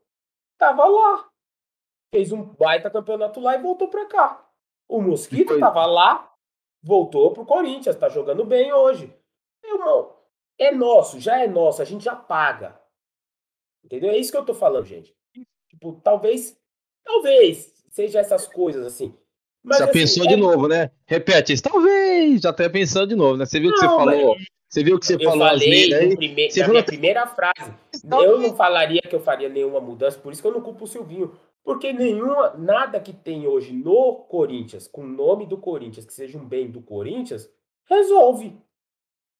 estava lá fez um baita campeonato lá e voltou para cá. O Mosquito estava lá, voltou pro Corinthians, está jogando bem hoje. Irmão, é nosso, já é nosso, a gente já paga. Entendeu? É isso que eu tô falando, gente. Tipo, talvez, talvez seja essas coisas assim. Mas, já assim, pensou é... de novo, né? Repete isso. Talvez, já até pensando de novo, né? Você viu o que você falou? Mas... Você viu o que você eu falou? Falei aí? Prime... Você na falou... primeira frase. Eu não falaria que eu faria nenhuma mudança, por isso que eu não culpo o Silvinho. Porque nenhuma, nada que tem hoje no Corinthians, com o nome do Corinthians, que seja um bem do Corinthians, resolve.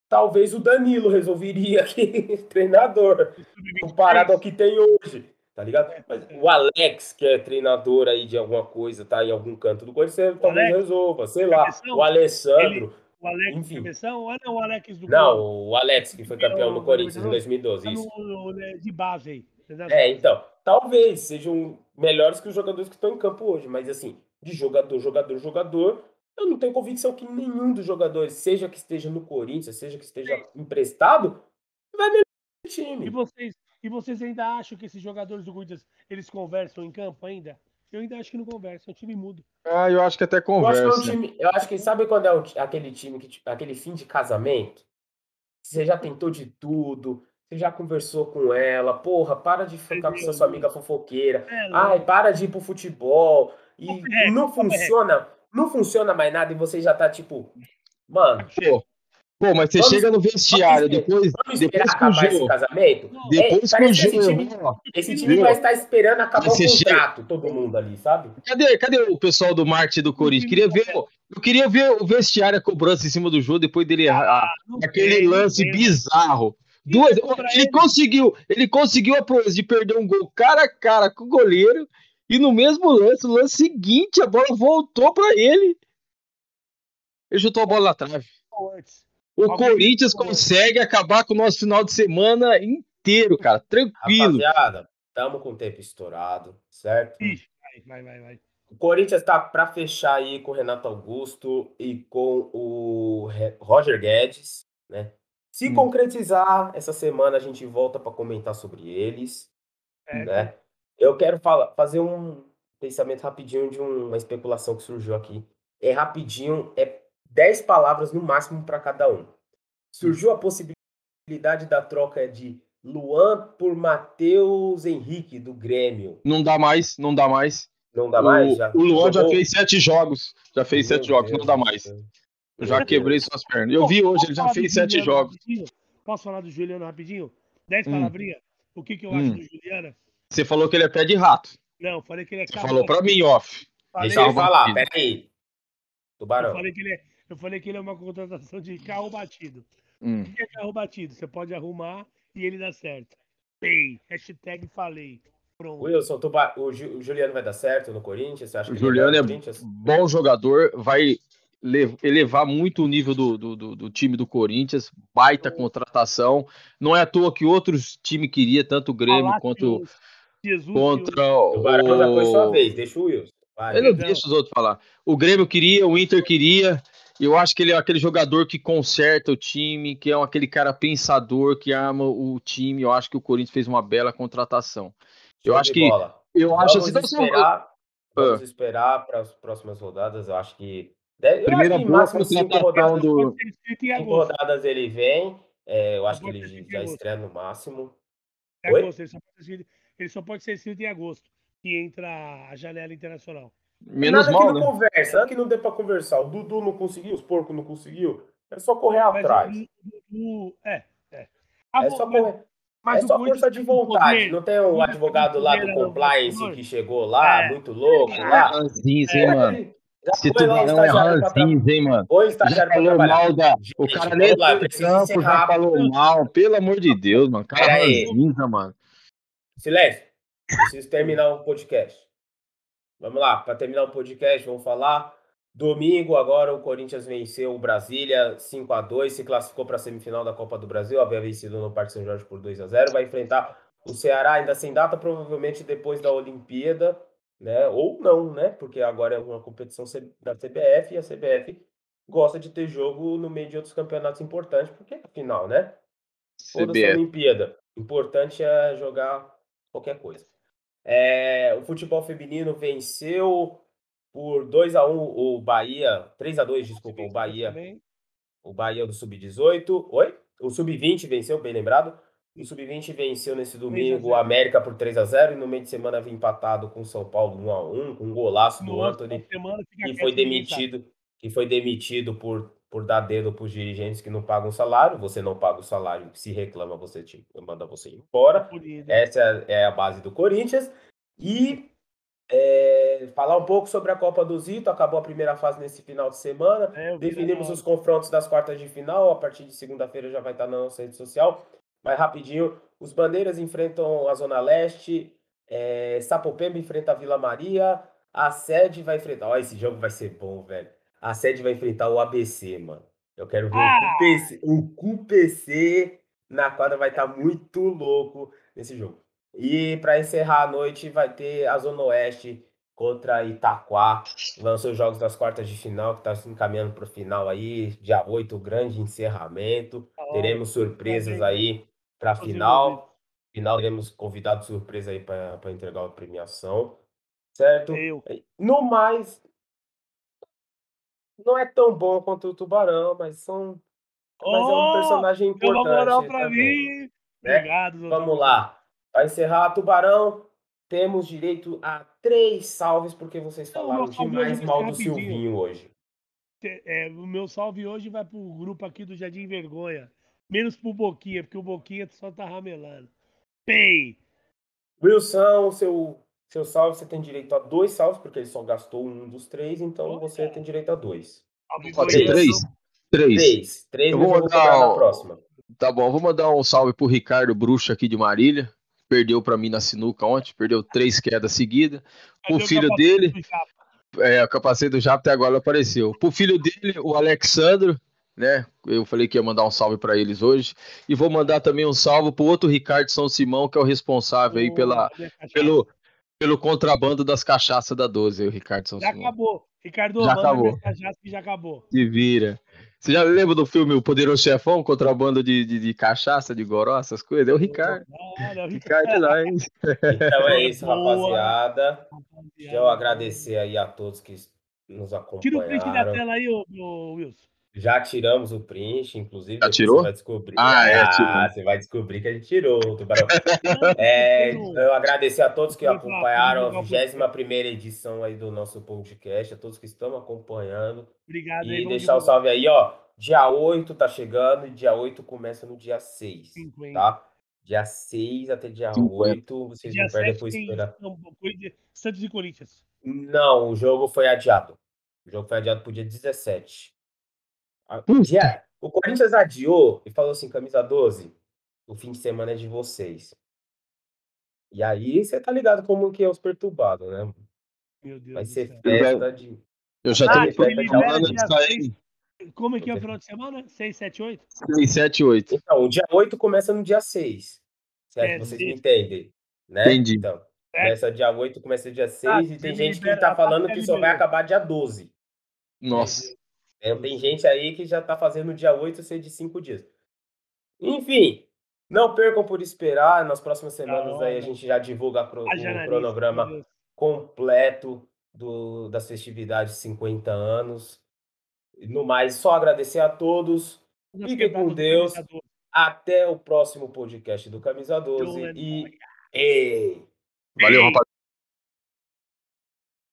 Talvez o Danilo resolveria <laughs> aqui, treinador, comparado ao que tem hoje, tá ligado? Mas o Alex, que é treinador aí de alguma coisa, tá em algum canto do Corinthians, talvez Alex, resolva, sei lá. O Alessandro. Ele, o Alex enfim. Cabeção, ou não o Alex do Não, o Alex, que foi campeão no Corinthians em 2012. Isso. De base aí. É, então, talvez sejam melhores que os jogadores que estão em campo hoje, mas assim, de jogador, jogador, jogador, eu não tenho convicção que nenhum dos jogadores, seja que esteja no Corinthians, seja que esteja emprestado, vai melhorar o time. E vocês, e vocês ainda acham que esses jogadores do Corinthians, eles conversam em campo ainda? Eu ainda acho que não conversa, é um time mudo. Ah, eu acho que até conversa. Eu acho que, é um time, eu acho que sabe quando é aquele time, que, aquele fim de casamento? Você já tentou de tudo, você já conversou com ela, porra, para de ficar com sua amiga fofoqueira. É, Ai, para de ir pro futebol. E, e não funciona, não funciona mais nada e você já tá tipo, mano. Pô, pô mas você vamos, chega no vestiário depois, vamos depois acabar Jô, esse casamento. Depois é, com o Esse time, esse time vai estar esperando acabar o contrato, chega... todo mundo ali, sabe? Cadê, cadê o pessoal do marketing do Corinthians? Queria ver, eu queria ver o vestiário a cobrança em cima do jogo depois dele ah, aquele lance bizarro. Duas, ele conseguiu, ele conseguiu a proeza de perder um gol cara a cara com o goleiro e no mesmo lance, no lance seguinte, a bola voltou para ele. Ele chutou a bola na trave. O Corinthians consegue acabar com o nosso final de semana inteiro, cara, tranquilo. Rapaziada, tamo com o tempo estourado, certo? vai, vai, vai. O Corinthians tá para fechar aí com o Renato Augusto e com o Roger Guedes, né? Se hum. concretizar, essa semana a gente volta para comentar sobre eles. É. Né? Eu quero falar, fazer um pensamento rapidinho de uma especulação que surgiu aqui. É rapidinho, é 10 palavras no máximo para cada um. Surgiu a possibilidade da troca de Luan por Matheus Henrique, do Grêmio. Não dá mais, não dá mais. Não dá mais? Já o Luan jogou... já fez sete jogos. Já fez Meu sete Deus jogos, não dá mais. Deus. Eu já quebrei suas pernas. Eu vi hoje, ele já fez sete jogos. Rapidinho? Posso falar do Juliano rapidinho? Dez hum. palavrinhas. O que, que eu acho hum. do Juliano? Você falou que ele é pé de rato. Não, falei que ele é Você falou pra mim, off. Falei Deixa eu falar, peraí. Tubarão. Eu falei, que ele é, eu falei que ele é uma contratação de carro batido. Hum. O que é carro batido? Você pode arrumar e ele dá certo. Pay. Hashtag falei. Pronto. Wilson, tuba... o Juliano vai dar certo no Corinthians? Você acha que o Juliano é bom jogador, vai elevar muito o nível do, do, do, do, time do Corinthians, baita contratação. Não é à toa que outros times queria tanto o Grêmio quanto Jesus contra o. O Barão já foi sua vez, deixa o Wilson. Vai, Eu não deixo os outros falar. O Grêmio queria, o Inter queria. Eu acho que ele é aquele jogador que conserta o time, que é aquele cara pensador, que ama o time. Eu acho que o Corinthians fez uma bela contratação. Eu acho que. Bola. Eu vamos acho assim. Esperar, vamos ah. esperar para as próximas rodadas. Eu acho que Deve, Primeira boa máximo cinco rodadas, do... cinco rodadas ele vem. É, eu acho que ele já estreia no máximo. Agosto, ele, só pode ser, ele só pode ser escrito em agosto, que entra a janela internacional. Menos nada mal, que não né? conversa, nada que não dê pra conversar. O Dudu não conseguiu, os porcos não conseguiu. É só correr atrás. O, é, é. é só correr. Mas é só força de vontade. Poder, não tem um advogado lá do compliance que chegou lá, é. muito louco é. lá. Ranzinho, hein, mano. Se tu não é ranzinho, hein, mano. Já falou mal da... O cara nem lá, campo já falou mal. Pelo amor de Deus, mano. Cara ranzinza, mano. Silêncio. Preciso terminar o podcast. Vamos lá, para terminar o podcast, vamos falar Domingo, agora o Corinthians venceu o Brasília 5 a 2 se classificou para a semifinal da Copa do Brasil, havia vencido no Parque São Jorge por 2 a 0 vai enfrentar o Ceará ainda sem data, provavelmente depois da Olimpíada, né? Ou não, né? Porque agora é uma competição da CBF e a CBF gosta de ter jogo no meio de outros campeonatos importantes, porque afinal, né? Toda essa Olimpíada. Importante é jogar qualquer coisa. É, o futebol feminino venceu por 2 a 1 o Bahia, 3 a 2 desculpa, o Bahia. O Bahia do sub-18. Oi? O sub-20 venceu, bem lembrado. O sub-20 venceu nesse domingo o América por 3 a 0 e no meio de semana vem empatado com o São Paulo 1 a 1 com um golaço do Anthony, que foi demitido, que foi demitido por por dar dedo para os dirigentes que não pagam salário, você não paga o salário, se reclama, você te manda você embora. Essa é a base do Corinthians. E é, falar um pouco sobre a Copa do Zito. Acabou a primeira fase nesse final de semana. É, Definimos os confrontos das quartas de final. A partir de segunda-feira já vai estar na nossa rede social. Mas rapidinho, os Bandeiras enfrentam a Zona Leste. É, Sapopemba enfrenta a Vila Maria. A sede vai enfrentar. Olha, esse jogo vai ser bom, velho. A sede vai enfrentar o ABC, mano. Eu quero ver ah! o QPC. na quadra vai estar muito louco nesse jogo. E para encerrar a noite, vai ter a Zona Oeste contra Itaquá. Ser os jogos das quartas de final, que está se encaminhando para o final aí. Dia 8, grande encerramento. Oh, teremos surpresas aí para a final. Final, teremos convidado surpresa aí para entregar a premiação. Certo? Eu. No mais, não é tão bom quanto o Tubarão, mas são. Oh, mas é um personagem importante. Moral para mim. Né? Obrigado, Vamos lá. Para encerrar, Tubarão, temos direito a três salves, porque vocês falaram demais mal do Silvinho hoje. É, o meu salve hoje vai pro grupo aqui do Jardim Vergonha. Menos pro Boquinha, porque o Boquinha só tá ramelando. Pei! Wilson, seu, seu salve, você tem direito a dois salves, porque ele só gastou um dos três, então você tem direito a dois. Pode ser três? Três. Três. Três eu vou mandar na próxima. Tá bom, vou mandar um salve pro Ricardo Bruxa aqui de Marília perdeu para mim na sinuca ontem, perdeu três quedas seguidas. O filho dele, é, o capacete do Japa até agora apareceu. Pro filho dele, o Alexandro, né? Eu falei que ia mandar um salve para eles hoje. E vou mandar também um salve pro outro Ricardo São Simão, que é o responsável aí pela, pelo, pelo contrabando das cachaças da 12, o Ricardo São já Simão. Acabou. Ricardo, já acabou. cachaça que já acabou. Se vira. Você já lembra do filme O Poderoso Chefão, contrabando de, de, de cachaça, de goró, essas coisas? É o Ricardo. Ah, é o Ricardo lá, hein? Então é isso, rapaziada. Deixa eu agradecer aí a todos que nos acompanharam. Tira o print da tela aí, ô, ô, Wilson. Já tiramos o print, inclusive. Já tirou? Você vai descobrir. Ah, é, ah, você vai descobrir que a gente tirou, Tubarão. <laughs> é, eu agradecer a todos que acompanharam a 21 edição aí do nosso podcast, a todos que estão acompanhando. Obrigado. E aí, deixar o um salve aí, ó. Dia 8 tá chegando e dia 8 começa no dia 6, 50. tá? Dia 6 até dia 8, vocês dia não perdem depois esperar. Santos e Corinthians. Não, o jogo foi adiado. O jogo foi adiado pro dia 17. Yeah. O Corinthians adiou e falou assim: camisa 12, o fim de semana é de vocês. E aí você tá ligado como que é os perturbados, né? Meu Deus Vai ser festa de. Eu já ah, tô falando disso aí. Como é que é o final de semana? 6, 7, 8? 6, 7, 8. Então, o dia 8 começa no dia 6. Certo? É, Vocês me entendem. Né? Entendi. Então, começa dia 8, começa dia 6, ah, e tem gente que tá falando que só vai acabar dia 12. Nossa. É, tem gente aí que já está fazendo o dia 8 ser de 5 dias. Enfim, não percam por esperar. Nas próximas semanas aí a gente já divulga o cronograma completo do, das festividades 50 anos. No mais, só agradecer a todos. Fiquem com Deus. Até o próximo podcast do Camisa 12. E. Ei! Valeu, rapaziada.